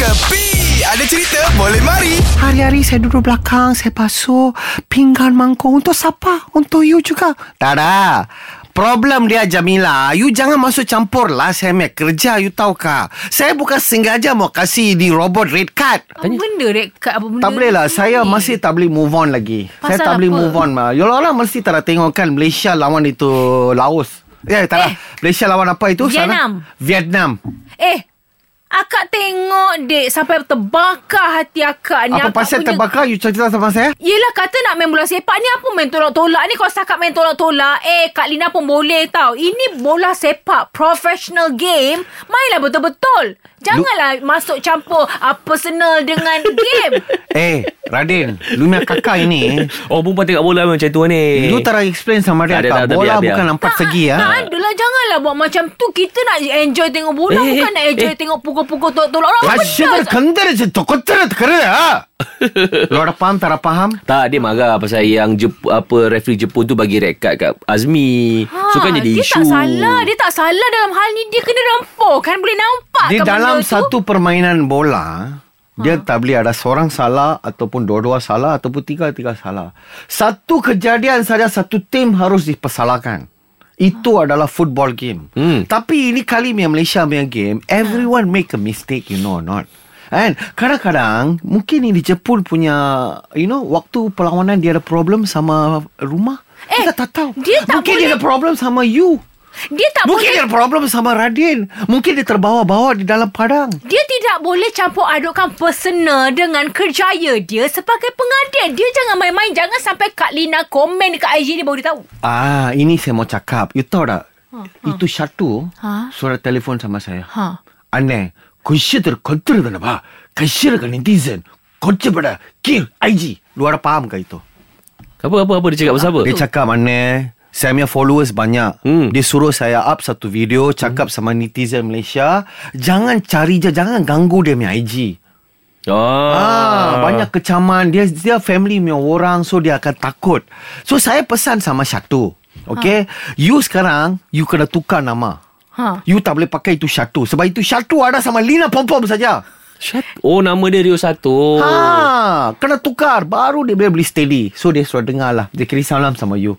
Kepi Ada cerita boleh mari Hari-hari saya duduk belakang Saya basuh Pinggan mangkuk Untuk siapa? Untuk you juga Tak ada Problem dia Jamila You jangan masuk campur lah Saya punya kerja You tahu kah Saya bukan sengaja Mau kasih di robot red card Apa benda red card apa benda tak boleh lah ni? Saya masih tak boleh move on lagi Saya Pasal tak boleh apa? move on mah. You orang mesti tak ada tengok kan Malaysia lawan itu Laos Ya tak Eh. Malaysia lawan apa itu Vietnam. sana? Vietnam Eh Akak tengok dek Sampai terbakar hati akak ni Apa akak pasal punya- terbakar You cerita sama saya Yelah kata nak main bola sepak ni apa main tolak-tolak ni kalau setakat main tolak-tolak eh Kak Lina pun boleh tau. Ini bola sepak professional game mainlah betul-betul. Janganlah masuk campur uh, personal dengan game. Eh Radin Lu punya kakak ini Oh perempuan tengok bola macam tu ni Lu tak ada explain sama dia Tak tak, tak Bola biar, biar. bukan empat segi ya. Tak adalah janganlah buat macam tu. Kita nak enjoy tengok bola Eh, bukan eh, nak enjoy eh. tengok pukul-pukul tolak-tolak. Orang Kasyar betul. kenderece Tokotera Kera Lu ada faham tak ada faham Tak dia marah pasal yang Jep, apa referee Jepun tu bagi red card kat Azmi. Ha, so kan jadi dia isu. tak salah. Dia tak salah dalam hal ni. Dia kena rempuk kan. Boleh nampak Di kan dalam satu permainan bola dia tak boleh ada seorang salah ataupun dua-dua salah ataupun tiga-tiga salah. Satu kejadian saja satu tim harus dipersalahkan. Itu adalah football game. Hmm. Tapi ini kali yang Malaysia punya game, everyone make a mistake, you know or not. And kadang-kadang mungkin ini Jepun punya you know waktu perlawanan dia ada problem sama rumah. Eh, Kita tak tahu. dia tak mungkin dia boleh- ada problem sama you. Dia tak Mungkin boleh dia ada problem sama Radin. Mungkin dia terbawa-bawa di dalam padang. Dia tidak boleh campur adukkan personal dengan kerjaya dia sebagai pengadil. Dia jangan main-main. Jangan sampai Kak Lina komen dekat IG dia baru dia tahu. Ah, ini saya mau cakap. You tahu tak? Itu satu Ha? suara telefon sama saya. Ha. Aneh, kusyir kontra ba? Kusyir kan netizen. Kocak pada kill IG. Lu ada faham ke itu? Apa apa apa dia cakap pasal apa? Dia cakap aneh. Saya punya followers banyak. Hmm. Dia suruh saya up satu video cakap sama netizen Malaysia, jangan cari je, jangan ganggu dia punya IG. Oh. Ah, banyak kecaman dia dia family punya orang so dia akan takut. So saya pesan sama Syatu. Okay You sekarang You kena tukar nama Ha. You tak boleh pakai itu Syatu Sebab itu Syatu ada sama Lina Pom-Pom saja. Oh nama dia Rio Satu. Ha, Kena tukar Baru dia boleh beli steady So dia suruh dengar lah Dia kira salam sama you